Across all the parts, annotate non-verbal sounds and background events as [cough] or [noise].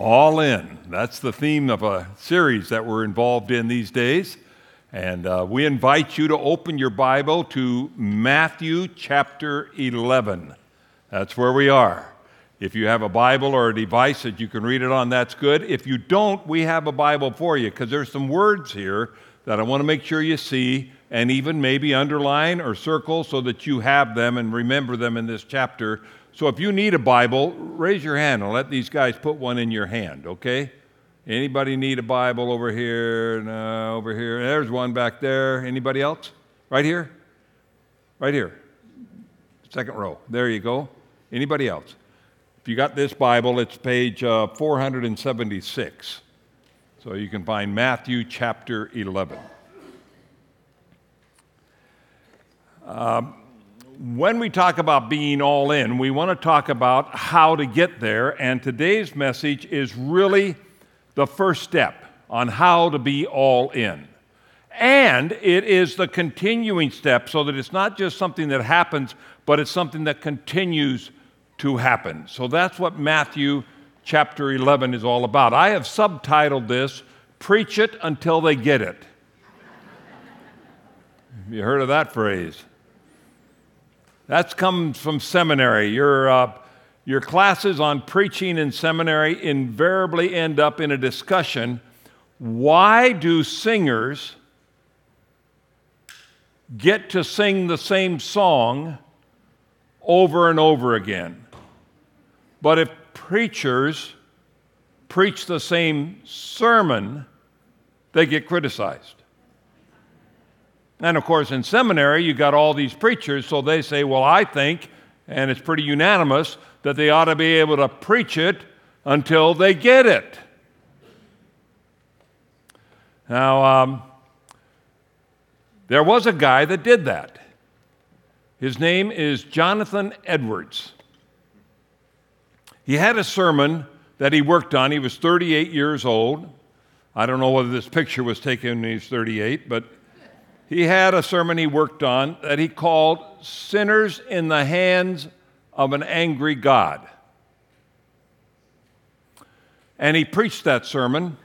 All in. That's the theme of a series that we're involved in these days. And uh, we invite you to open your Bible to Matthew chapter 11. That's where we are. If you have a Bible or a device that you can read it on, that's good. If you don't, we have a Bible for you because there's some words here that I want to make sure you see and even maybe underline or circle so that you have them and remember them in this chapter so if you need a Bible, raise your hand and let these guys put one in your hand, okay? Anybody need a Bible over here? No, over here. There's one back there. Anybody else? Right here? Right here. Second row. There you go. Anybody else? If you got this Bible, it's page uh, 476. So you can find Matthew chapter 11. Um, when we talk about being all in, we want to talk about how to get there, and today's message is really the first step on how to be all in. And it is the continuing step so that it's not just something that happens, but it's something that continues to happen. So that's what Matthew chapter 11 is all about. I have subtitled this, Preach It Until They Get It. [laughs] you heard of that phrase? That come from seminary. Your, uh, your classes on preaching in seminary invariably end up in a discussion why do singers get to sing the same song over and over again? But if preachers preach the same sermon, they get criticized. And of course, in seminary, you got all these preachers, so they say, Well, I think, and it's pretty unanimous, that they ought to be able to preach it until they get it. Now, um, there was a guy that did that. His name is Jonathan Edwards. He had a sermon that he worked on. He was 38 years old. I don't know whether this picture was taken when he was 38, but he had a sermon he worked on that he called Sinners in the Hands of an Angry God. And he preached that sermon.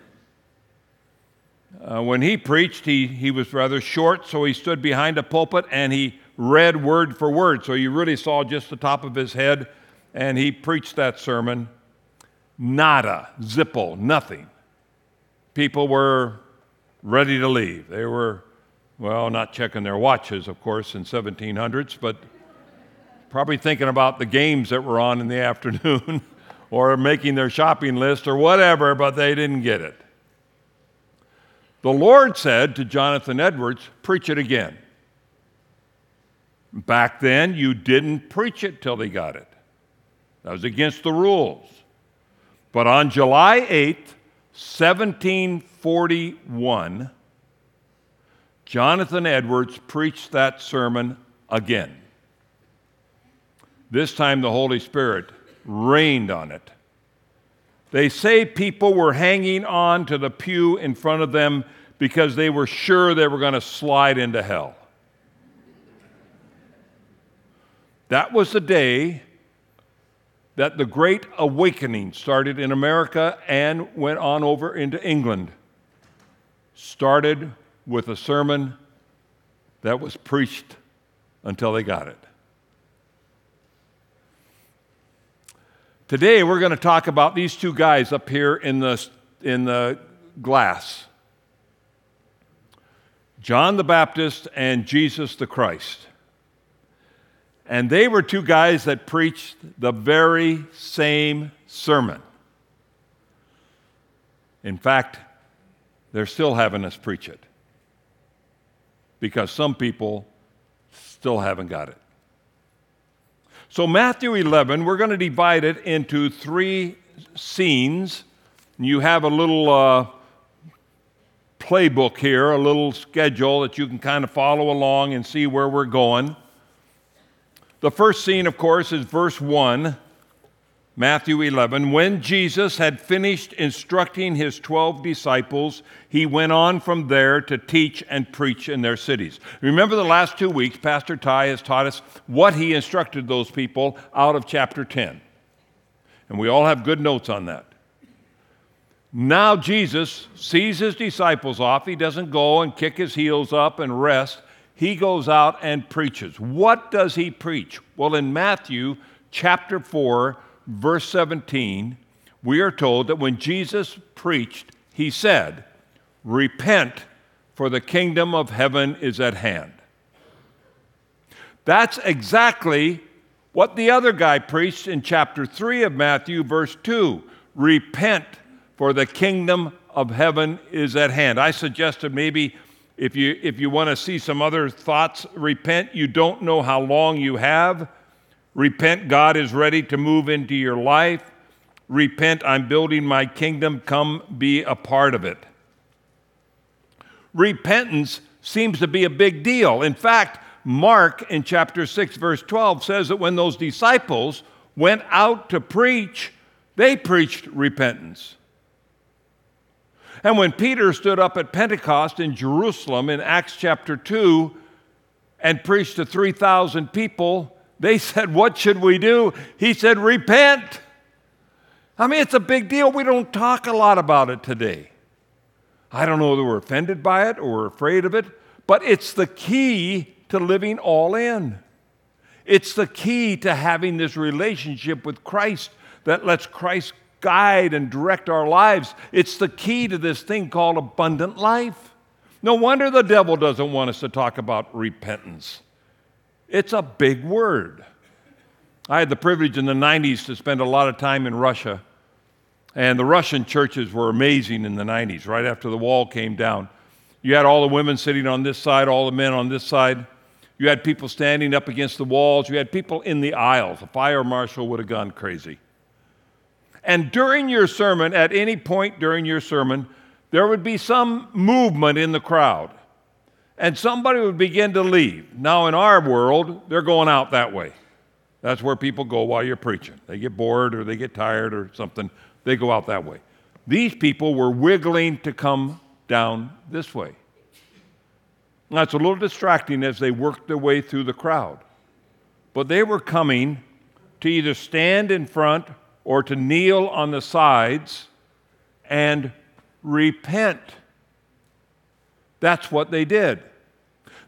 Uh, when he preached, he, he was rather short, so he stood behind a pulpit and he read word for word. So you really saw just the top of his head, and he preached that sermon. Nada, zippo, nothing. People were ready to leave. They were well, not checking their watches, of course, in 1700s, but probably thinking about the games that were on in the [laughs] afternoon or making their shopping list or whatever, but they didn't get it. The Lord said to Jonathan Edwards, Preach it again. Back then, you didn't preach it till they got it. That was against the rules. But on July 8th, 1741, Jonathan Edwards preached that sermon again. This time the Holy Spirit rained on it. They say people were hanging on to the pew in front of them because they were sure they were going to slide into hell. That was the day that the Great Awakening started in America and went on over into England. Started with a sermon that was preached until they got it. Today, we're going to talk about these two guys up here in the, in the glass John the Baptist and Jesus the Christ. And they were two guys that preached the very same sermon. In fact, they're still having us preach it because some people still haven't got it. So, Matthew 11, we're going to divide it into three scenes. You have a little uh, playbook here, a little schedule that you can kind of follow along and see where we're going. The first scene, of course, is verse 1 Matthew 11, when Jesus had finished instructing his 12 disciples, he went on from there to teach and preach in their cities. Remember the last two weeks, Pastor Ty has taught us what he instructed those people out of chapter 10. And we all have good notes on that. Now Jesus sees his disciples off. He doesn't go and kick his heels up and rest. He goes out and preaches. What does he preach? Well, in Matthew chapter 4, verse 17, we are told that when Jesus preached, he said, Repent, for the kingdom of heaven is at hand. That's exactly what the other guy preached in chapter 3 of Matthew, verse 2 Repent, for the kingdom of heaven is at hand. I suggested maybe if you, if you want to see some other thoughts, repent. You don't know how long you have. Repent, God is ready to move into your life. Repent, I'm building my kingdom. Come be a part of it. Repentance seems to be a big deal. In fact, Mark in chapter 6, verse 12 says that when those disciples went out to preach, they preached repentance. And when Peter stood up at Pentecost in Jerusalem in Acts chapter 2 and preached to 3,000 people, they said, What should we do? He said, Repent. I mean, it's a big deal. We don't talk a lot about it today. I don't know whether we're offended by it or we're afraid of it, but it's the key to living all in. It's the key to having this relationship with Christ that lets Christ guide and direct our lives. It's the key to this thing called abundant life. No wonder the devil doesn't want us to talk about repentance. It's a big word. I had the privilege in the 90s to spend a lot of time in Russia. And the Russian churches were amazing in the 90s, right after the wall came down. You had all the women sitting on this side, all the men on this side. You had people standing up against the walls. You had people in the aisles. A fire marshal would have gone crazy. And during your sermon, at any point during your sermon, there would be some movement in the crowd. And somebody would begin to leave. Now, in our world, they're going out that way. That's where people go while you're preaching. They get bored or they get tired or something, they go out that way. These people were wiggling to come down this way. Now, it's a little distracting as they worked their way through the crowd. But they were coming to either stand in front or to kneel on the sides and repent. That's what they did.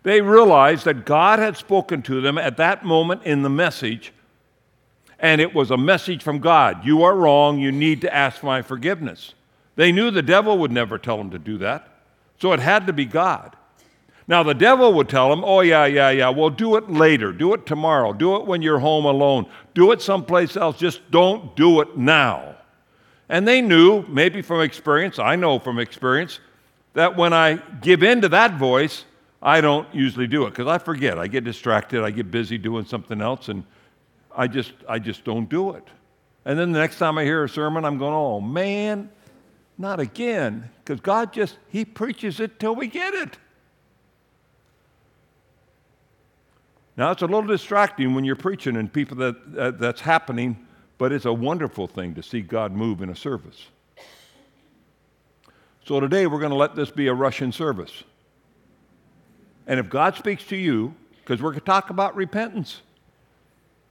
They realized that God had spoken to them at that moment in the message, and it was a message from God. You are wrong. You need to ask my forgiveness. They knew the devil would never tell them to do that, so it had to be God. Now, the devil would tell them, oh, yeah, yeah, yeah, well, do it later. Do it tomorrow. Do it when you're home alone. Do it someplace else. Just don't do it now. And they knew, maybe from experience, I know from experience, that when I give in to that voice, I don't usually do it because I forget. I get distracted. I get busy doing something else, and I just, I just don't do it. And then the next time I hear a sermon, I'm going, oh, man, not again. Because God just, He preaches it till we get it. Now, it's a little distracting when you're preaching and people that, that's happening, but it's a wonderful thing to see God move in a service. So today we're going to let this be a Russian service. And if God speaks to you, because we're going to talk about repentance,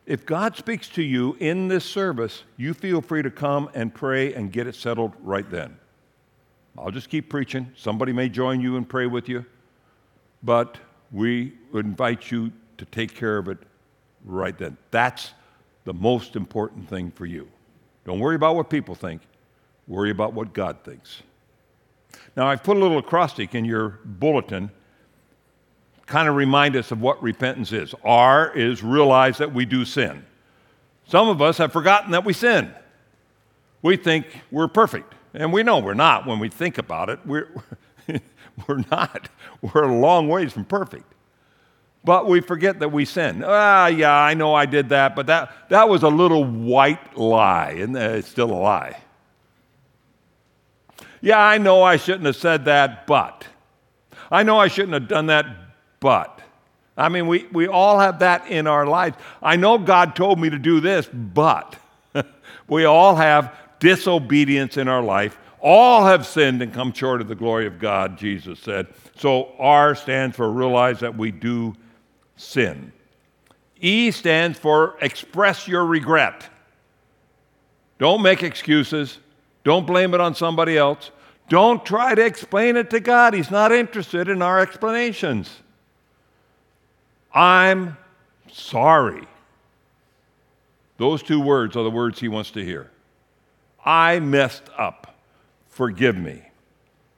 if God speaks to you in this service, you feel free to come and pray and get it settled right then. I'll just keep preaching. Somebody may join you and pray with you, but we invite you to take care of it right then. That's the most important thing for you. Don't worry about what people think, worry about what God thinks. Now, I've put a little acrostic in your bulletin, kind of remind us of what repentance is. R is realize that we do sin. Some of us have forgotten that we sin. We think we're perfect, and we know we're not when we think about it. We're, [laughs] we're not. We're a long ways from perfect but we forget that we sin. Ah, yeah, I know I did that, but that, that was a little white lie, and it's still a lie. Yeah, I know I shouldn't have said that, but. I know I shouldn't have done that, but. I mean, we, we all have that in our lives. I know God told me to do this, but. [laughs] we all have disobedience in our life. All have sinned and come short of the glory of God, Jesus said. So R stands for realize that we do sin. E stands for express your regret. Don't make excuses. Don't blame it on somebody else. Don't try to explain it to God. He's not interested in our explanations. I'm sorry. Those two words are the words he wants to hear. I messed up. Forgive me.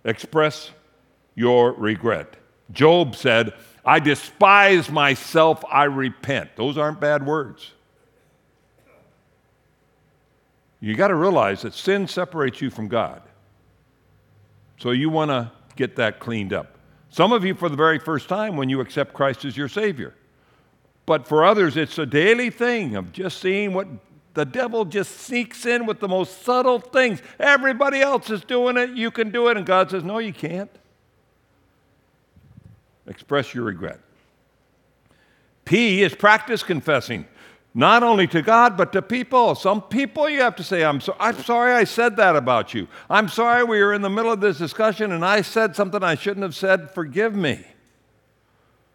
Express your regret. Job said, I despise myself, I repent. Those aren't bad words. You got to realize that sin separates you from God. So you want to get that cleaned up. Some of you, for the very first time, when you accept Christ as your Savior. But for others, it's a daily thing of just seeing what the devil just sneaks in with the most subtle things. Everybody else is doing it, you can do it. And God says, No, you can't. Express your regret. P is practice confessing not only to God, but to people. Some people you have to say, I'm, so, I'm sorry I said that about you. I'm sorry we were in the middle of this discussion and I said something I shouldn't have said. Forgive me.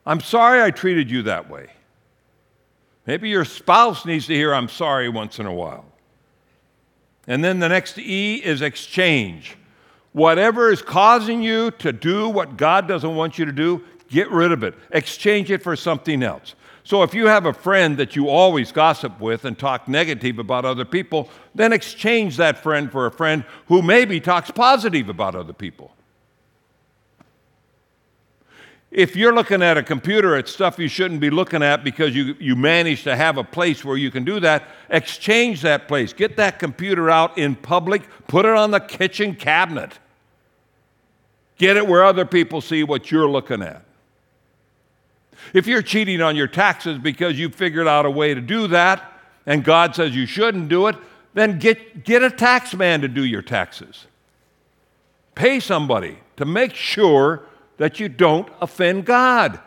I'm sorry I treated you that way. Maybe your spouse needs to hear, I'm sorry once in a while. And then the next E is exchange. Whatever is causing you to do what God doesn't want you to do, get rid of it. Exchange it for something else. So if you have a friend that you always gossip with and talk negative about other people, then exchange that friend for a friend who maybe talks positive about other people. If you're looking at a computer at stuff you shouldn't be looking at because you, you manage to have a place where you can do that, exchange that place. Get that computer out in public, put it on the kitchen cabinet. Get it where other people see what you're looking at. If you're cheating on your taxes because you figured out a way to do that and God says you shouldn't do it, then get, get a tax man to do your taxes. Pay somebody to make sure that you don't offend God.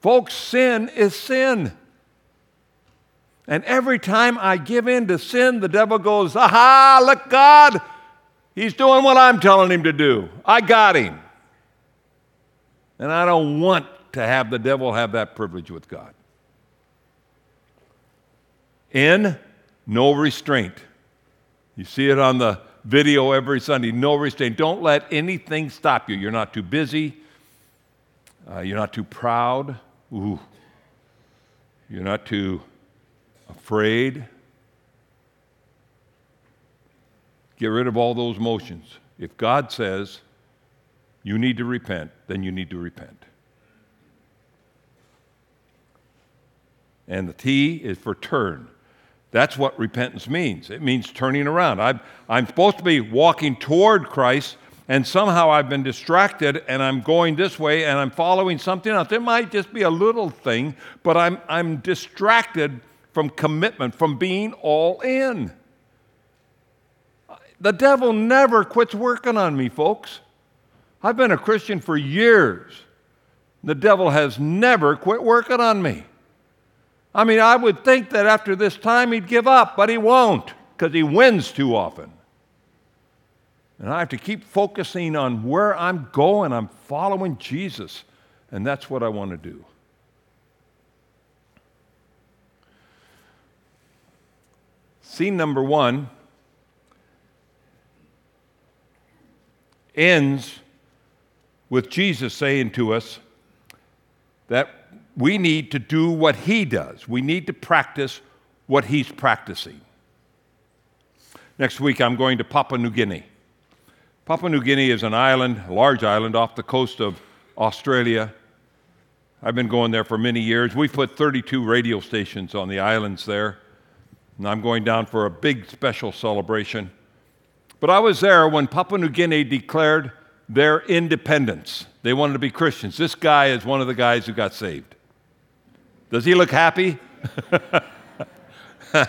Folks, sin is sin. And every time I give in to sin, the devil goes, Aha, look, God, he's doing what I'm telling him to do. I got him. And I don't want to have the devil have that privilege with God. In no restraint. You see it on the video every Sunday no restraint. Don't let anything stop you. You're not too busy, uh, you're not too proud. Ooh. You're not too afraid. Get rid of all those motions. If God says you need to repent, then you need to repent. And the T is for turn. That's what repentance means. It means turning around. i am I'm supposed to be walking toward Christ, and somehow I've been distracted and I'm going this way and I'm following something else. It might just be a little thing, but I'm, I'm distracted from commitment, from being all in. The devil never quits working on me, folks. I've been a Christian for years. The devil has never quit working on me. I mean, I would think that after this time he'd give up, but he won't because he wins too often. And I have to keep focusing on where I'm going. I'm following Jesus. And that's what I want to do. Scene number one ends with Jesus saying to us that we need to do what he does. We need to practice what he's practicing. Next week, I'm going to Papua New Guinea. Papua New Guinea is an island, a large island off the coast of Australia. I've been going there for many years. We've put 32 radio stations on the islands there, and I'm going down for a big special celebration. But I was there when Papua New Guinea declared their independence. They wanted to be Christians. This guy is one of the guys who got saved. Does he look happy? [laughs]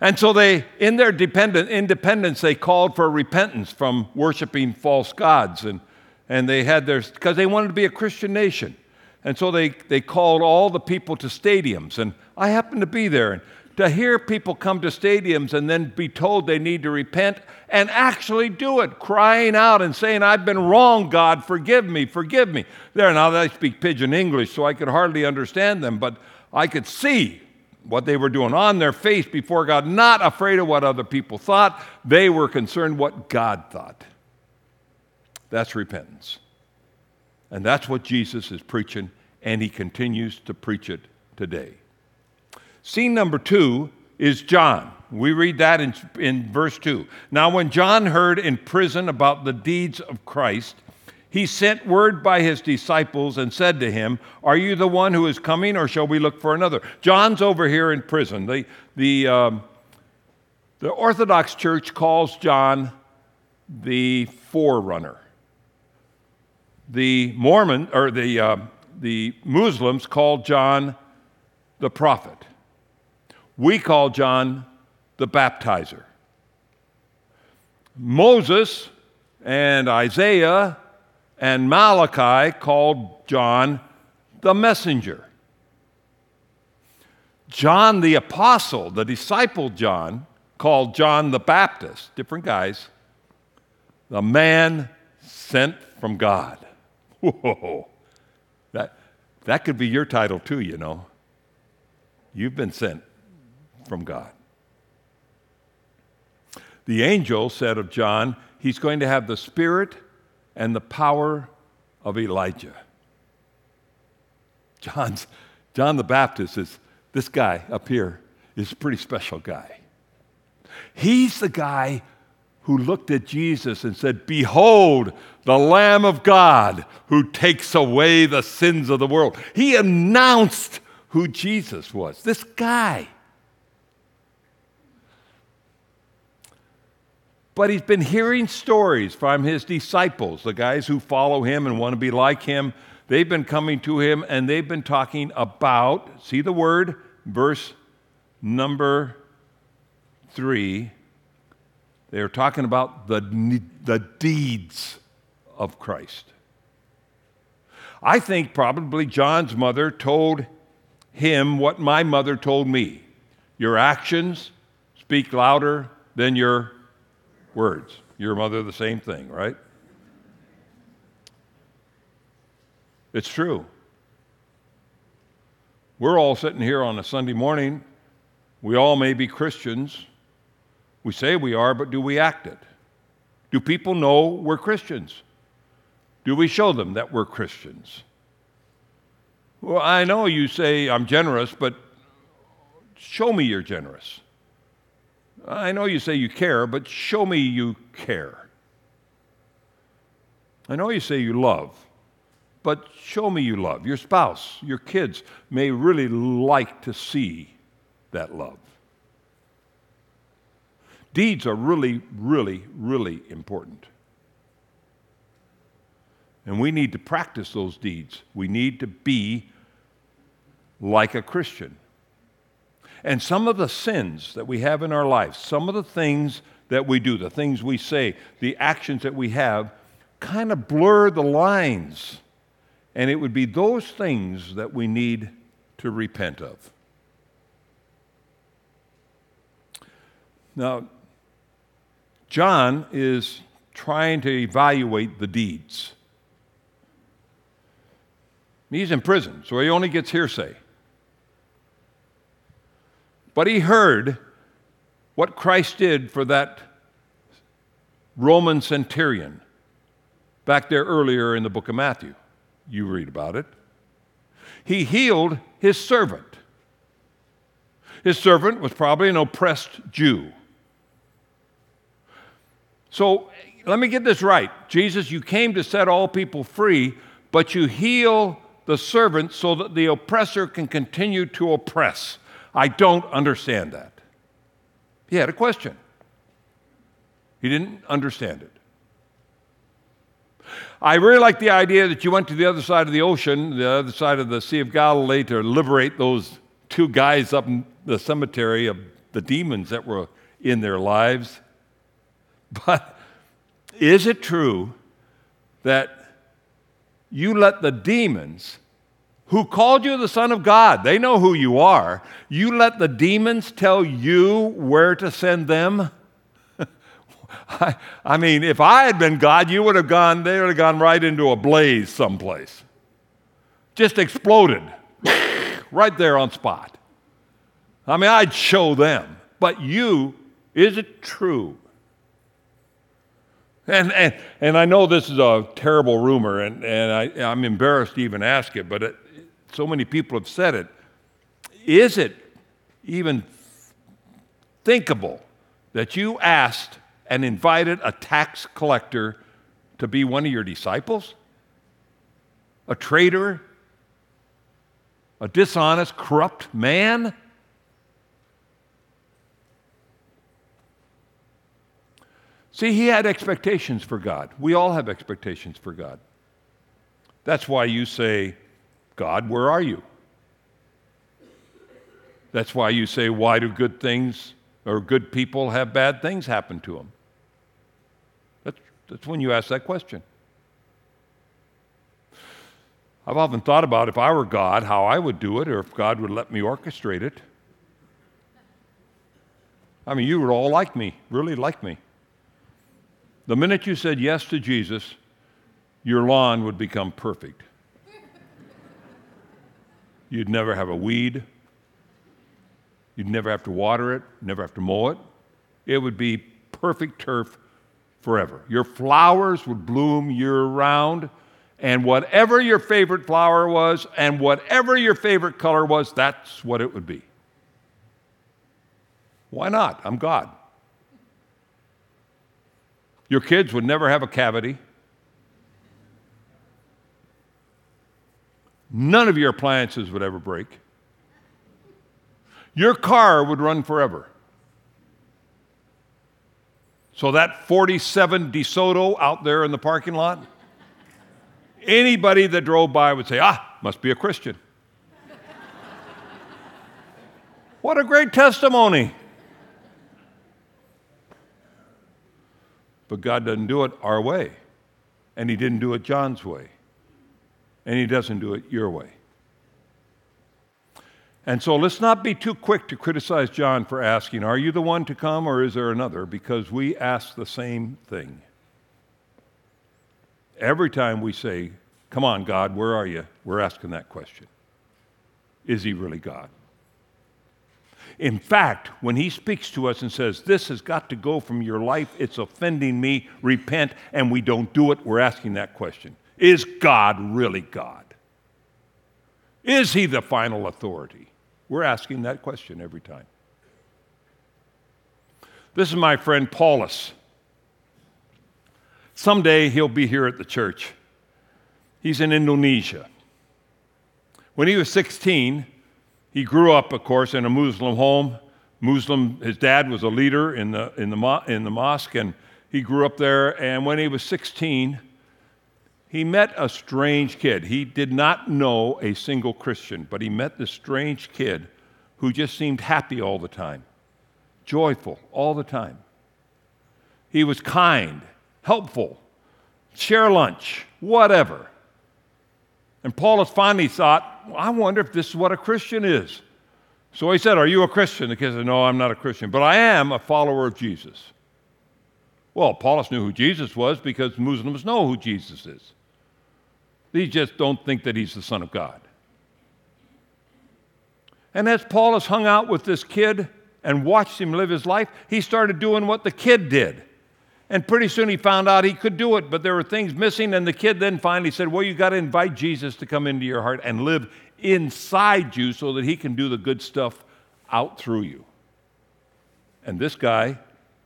and so they, in their dependent, independence, they called for repentance from worshiping false gods. And, and they had their, because they wanted to be a Christian nation. And so they, they called all the people to stadiums. And I happened to be there. And to hear people come to stadiums and then be told they need to repent and actually do it, crying out and saying, I've been wrong, God, forgive me, forgive me. There, now they speak pidgin English, so I could hardly understand them, but I could see what they were doing on their face before God, not afraid of what other people thought. They were concerned what God thought. That's repentance. And that's what Jesus is preaching, and he continues to preach it today. Scene number two is John. We read that in, in verse 2. Now, when John heard in prison about the deeds of Christ, he sent word by his disciples and said to him, Are you the one who is coming, or shall we look for another? John's over here in prison. The, the, um, the Orthodox Church calls John the forerunner. The Mormon, or the, uh, the Muslims call John the prophet. We call John the baptizer. Moses and Isaiah and Malachi called John the messenger. John the apostle, the disciple John, called John the Baptist, different guys, the man sent from God. [laughs] Whoa. That, that could be your title too, you know. You've been sent from God. The angel said of John, he's going to have the spirit and the power of Elijah. John's, John the Baptist is this guy up here is a pretty special guy. He's the guy who looked at Jesus and said, Behold, the Lamb of God who takes away the sins of the world. He announced who Jesus was. This guy. But he's been hearing stories from his disciples, the guys who follow him and want to be like him. They've been coming to him and they've been talking about, see the word, verse number three. They're talking about the, the deeds of Christ. I think probably John's mother told him what my mother told me Your actions speak louder than your words. Your mother, the same thing, right? It's true. We're all sitting here on a Sunday morning. We all may be Christians. We say we are, but do we act it? Do people know we're Christians? Do we show them that we're Christians? Well, I know you say I'm generous, but show me you're generous. I know you say you care, but show me you care. I know you say you love, but show me you love. Your spouse, your kids may really like to see that love. Deeds are really, really, really important. And we need to practice those deeds. We need to be like a Christian. And some of the sins that we have in our life, some of the things that we do, the things we say, the actions that we have, kind of blur the lines. And it would be those things that we need to repent of. Now, John is trying to evaluate the deeds. He's in prison, so he only gets hearsay. But he heard what Christ did for that Roman centurion back there earlier in the book of Matthew. You read about it. He healed his servant. His servant was probably an oppressed Jew. So let me get this right. Jesus, you came to set all people free, but you heal the servant so that the oppressor can continue to oppress. I don't understand that. He had a question. He didn't understand it. I really like the idea that you went to the other side of the ocean, the other side of the Sea of Galilee, to liberate those two guys up in the cemetery of the demons that were in their lives. [laughs] But is it true that you let the demons who called you the Son of God. They know who you are. You let the demons tell you where to send them. [laughs] I, I, mean, if I had been God, you would have gone, they would have gone right into a blaze someplace. Just exploded [laughs] right there on spot. I mean, I'd show them. But you, is it true? And, and, and I know this is a terrible rumor, and, and I, I'm embarrassed to even ask it, but it, so many people have said it. Is it even thinkable that you asked and invited a tax collector to be one of your disciples? A traitor? A dishonest, corrupt man? See, he had expectations for God. We all have expectations for God. That's why you say, God, where are you? That's why you say, why do good things or good people have bad things happen to them? That's, that's when you ask that question. I've often thought about if I were God, how I would do it, or if God would let me orchestrate it. I mean, you would all like me, really like me. The minute you said yes to Jesus, your lawn would become perfect. You'd never have a weed. You'd never have to water it, never have to mow it. It would be perfect turf forever. Your flowers would bloom year round, and whatever your favorite flower was and whatever your favorite color was, that's what it would be. Why not? I'm God. Your kids would never have a cavity. None of your appliances would ever break. Your car would run forever. So that 47 DeSoto out there in the parking lot, anybody that drove by would say, ah, must be a Christian. what a great testimony. But God doesn't do it our way. And He didn't do it John's way. And He doesn't do it your way. And so let's not be too quick to criticize John for asking, Are you the one to come or is there another? Because we ask the same thing. Every time we say, Come on, God, where are you? We're asking that question Is He really God? In fact, when he speaks to us and says, This has got to go from your life, it's offending me, repent, and we don't do it, we're asking that question Is God really God? Is he the final authority? We're asking that question every time. This is my friend Paulus. Someday he'll be here at the church. He's in Indonesia. When he was 16, he grew up, of course, in a Muslim home. Muslim, his dad was a leader in the, in the, in the mosque, and he grew up there. And when he was 16, he met a strange kid. He did not know a single Christian, but he met this strange kid who just seemed happy all the time, joyful all the time. He was kind, helpful, share lunch, whatever. And Paulus finally thought, well, I wonder if this is what a Christian is. So he said, Are you a Christian? The kid said, No, I'm not a Christian, but I am a follower of Jesus. Well, Paulus knew who Jesus was because Muslims know who Jesus is. They just don't think that he's the Son of God. And as Paulus hung out with this kid and watched him live his life, he started doing what the kid did. And pretty soon he found out he could do it, but there were things missing. And the kid then finally said, Well, you got to invite Jesus to come into your heart and live inside you so that he can do the good stuff out through you. And this guy,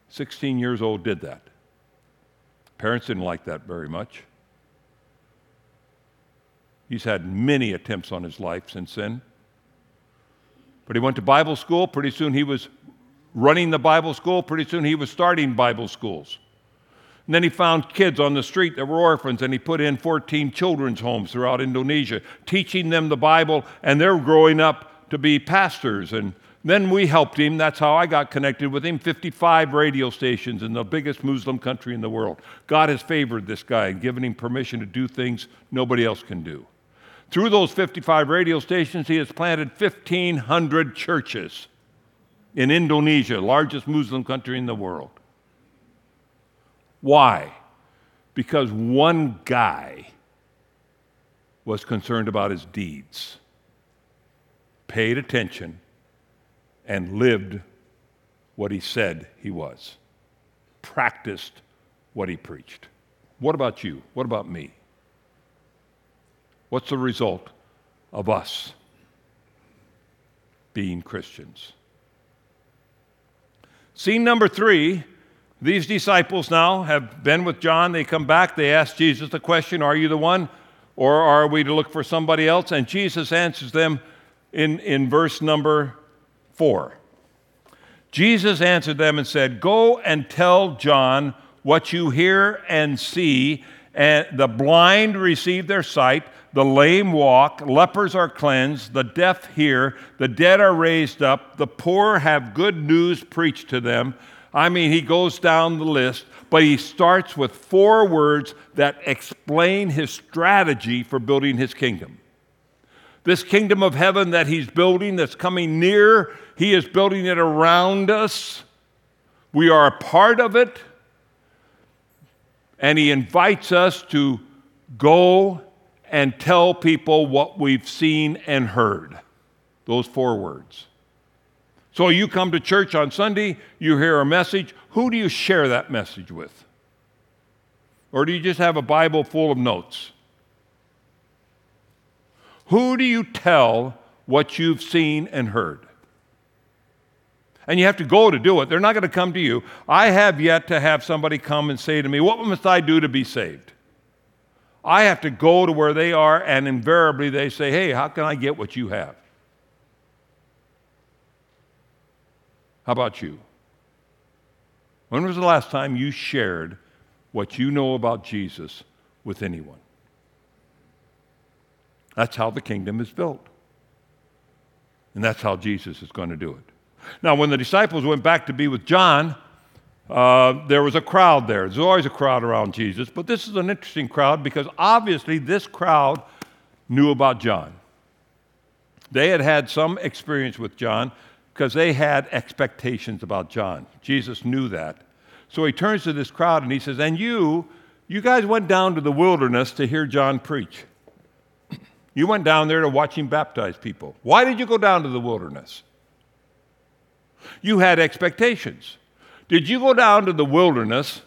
16 years old, did that. Parents didn't like that very much. He's had many attempts on his life since then. But he went to Bible school. Pretty soon he was running the Bible school. Pretty soon he was starting Bible schools. And then he found kids on the street that were orphans, and he put in 14 children's homes throughout Indonesia, teaching them the Bible, and they're growing up to be pastors. And then we helped him. That's how I got connected with him. 55 radio stations in the biggest Muslim country in the world. God has favored this guy and given him permission to do things nobody else can do. Through those 55 radio stations, he has planted 1,500 churches in Indonesia, largest Muslim country in the world. Why? Because one guy was concerned about his deeds, paid attention, and lived what he said he was, practiced what he preached. What about you? What about me? What's the result of us being Christians? Scene number three these disciples now have been with John. They come back. They ask Jesus the question Are you the one? Or are we to look for somebody else? And Jesus answers them in, in verse number four. Jesus answered them and said, Go and tell John what you hear and see. And the blind receive their sight, the lame walk, lepers are cleansed, the deaf hear, the dead are raised up, the poor have good news preached to them. I mean, he goes down the list, but he starts with four words that explain his strategy for building his kingdom. This kingdom of heaven that he's building, that's coming near, he is building it around us. We are a part of it. And he invites us to go and tell people what we've seen and heard. Those four words. So you come to church on Sunday, you hear a message. Who do you share that message with? Or do you just have a Bible full of notes? Who do you tell what you've seen and heard? And you have to go to do it. They're not going to come to you. I have yet to have somebody come and say to me, What must I do to be saved? I have to go to where they are, and invariably they say, Hey, how can I get what you have? How about you? When was the last time you shared what you know about Jesus with anyone? That's how the kingdom is built. And that's how Jesus is going to do it. Now, when the disciples went back to be with John, uh, there was a crowd there. There's always a crowd around Jesus, but this is an interesting crowd because obviously this crowd knew about John. They had had some experience with John because they had expectations about John. Jesus knew that. So he turns to this crowd and he says, And you, you guys went down to the wilderness to hear John preach. You went down there to watch him baptize people. Why did you go down to the wilderness? You had expectations. Did you go down to the wilderness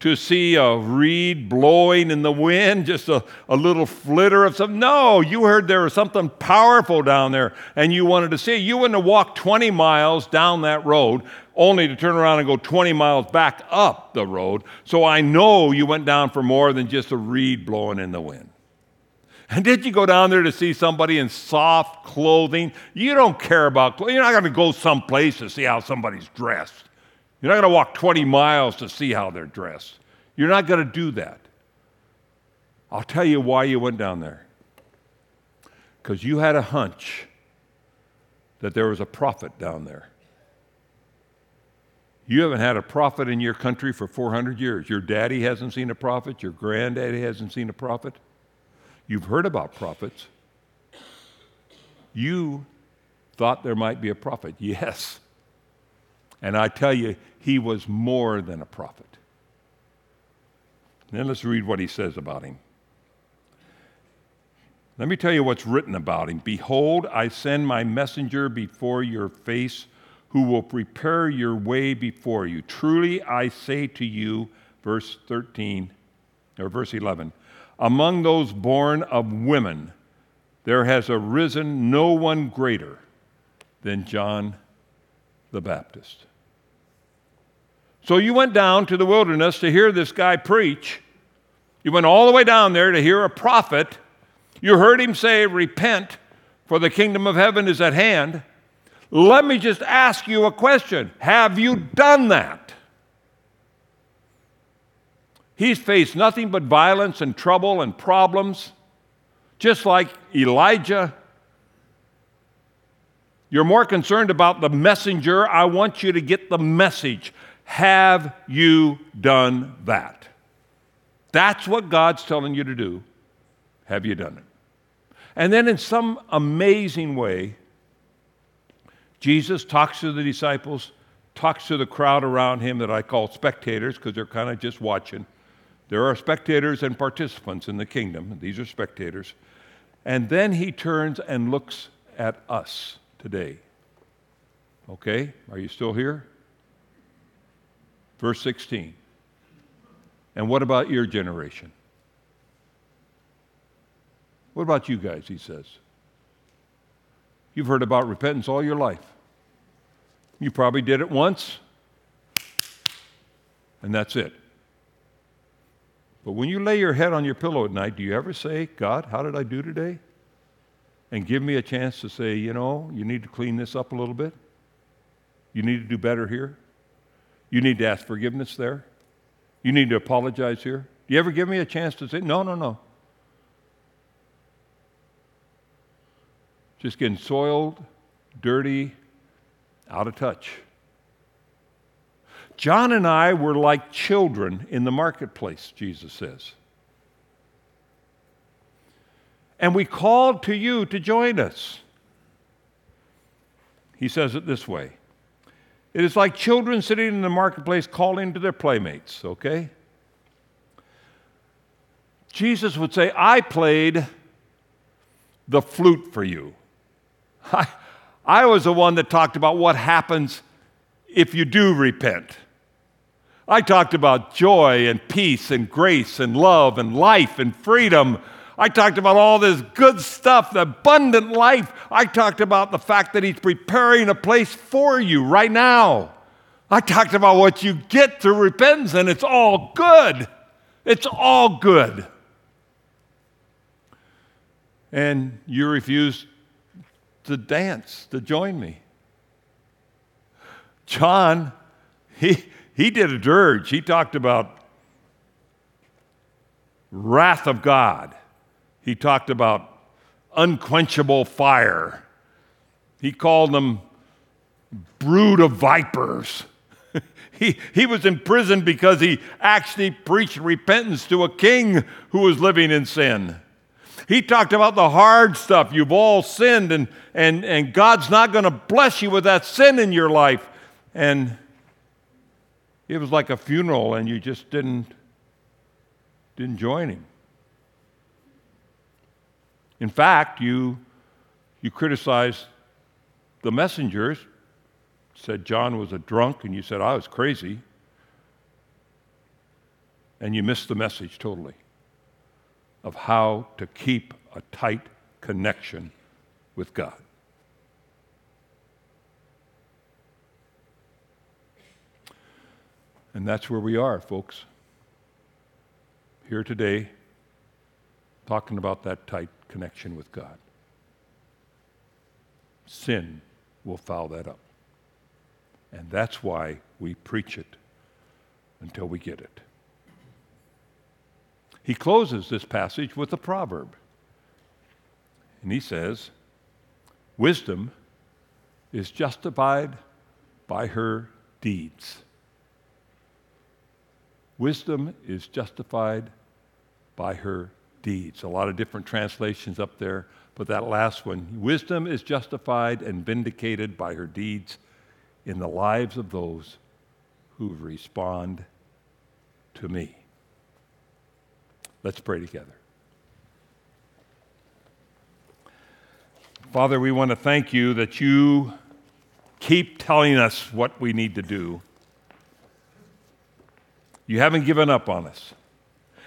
to see a reed blowing in the wind, [laughs] just a, a little flitter of something. No, you heard there was something powerful down there and you wanted to see. You wouldn't have walked 20 miles down that road only to turn around and go 20 miles back up the road. So I know you went down for more than just a reed blowing in the wind. And did you go down there to see somebody in soft clothing? You don't care about clothing. You're not going to go someplace to see how somebody's dressed. You're not going to walk 20 miles to see how they're dressed. You're not going to do that. I'll tell you why you went down there. Because you had a hunch that there was a prophet down there. You haven't had a prophet in your country for 400 years. Your daddy hasn't seen a prophet. Your granddaddy hasn't seen a prophet. You've heard about prophets. You thought there might be a prophet. [laughs] Yes. And I tell you, he was more than a prophet. Then let's read what he says about him. Let me tell you what's written about him. Behold, I send my messenger before your face who will prepare your way before you. Truly I say to you, verse 13, or verse 11, among those born of women, there has arisen no one greater than John the Baptist. So you went down to the wilderness to hear this guy preach. You went all the way down there to hear a prophet. You heard him say, Repent, for the kingdom of heaven is at hand. Let me just ask you a question Have you done that? He's faced nothing but violence and trouble and problems, just like Elijah. You're more concerned about the messenger. I want you to get the message. Have you done that? That's what God's telling you to do. Have you done it? And then, in some amazing way, Jesus talks to the disciples, talks to the crowd around him that I call spectators because they're kind of just watching. There are spectators and participants in the kingdom. These are spectators. And then he turns and looks at us today. Okay, are you still here? Verse 16. And what about your generation? What about you guys, he says? You've heard about repentance all your life. You probably did it once, and that's it. But when you lay your head on your pillow at night, do you ever say, God, how did I do today? And give me a chance to say, you know, you need to clean this up a little bit. You need to do better here. You need to ask forgiveness there. You need to apologize here. Do you ever give me a chance to say, no, no, no? Just getting soiled, dirty, out of touch. John and I were like children in the marketplace, Jesus says. And we called to you to join us. He says it this way It is like children sitting in the marketplace calling to their playmates, okay? Jesus would say, I played the flute for you. [laughs] I, I was the one that talked about what happens if you do repent. I talked about joy and peace and grace and love and life and freedom. I talked about all this good stuff, the abundant life. I talked about the fact that He's preparing a place for you right now. I talked about what you get through repentance, and it's all good. It's all good. And you refuse to dance, to join me. John, he, he did a dirge. He talked about wrath of God. He talked about unquenchable fire. He called them brood of vipers. [laughs] he, he was in prison because he actually preached repentance to a king who was living in sin. He talked about the hard stuff. You've all sinned, and, and, and God's not going to bless you with that sin in your life. And it was like a funeral, and you just didn't, didn't join him. In fact, you, you criticized the messengers, said John was a drunk, and you said I was crazy. And you missed the message totally of how to keep a tight connection with God. And that's where we are, folks. Here today, talking about that tight connection with God. Sin will foul that up. And that's why we preach it until we get it. He closes this passage with a proverb. And he says, Wisdom is justified by her deeds. Wisdom is justified by her deeds. A lot of different translations up there, but that last one wisdom is justified and vindicated by her deeds in the lives of those who respond to me. Let's pray together. Father, we want to thank you that you keep telling us what we need to do. You haven't given up on us.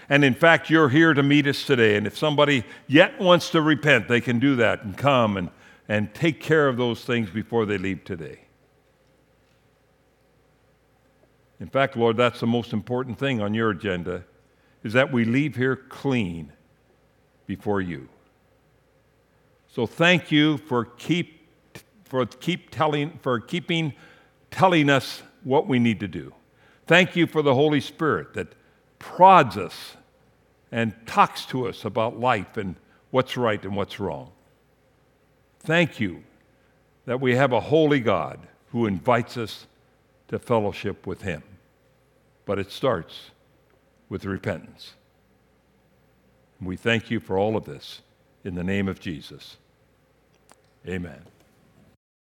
And in fact, you're here to meet us today. And if somebody yet wants to repent, they can do that and come and, and take care of those things before they leave today. In fact, Lord, that's the most important thing on your agenda is that we leave here clean before you. So thank you for keep for keep telling for keeping telling us what we need to do. Thank you for the Holy Spirit that prods us and talks to us about life and what's right and what's wrong. Thank you that we have a holy God who invites us to fellowship with Him. But it starts with repentance. We thank you for all of this in the name of Jesus. Amen.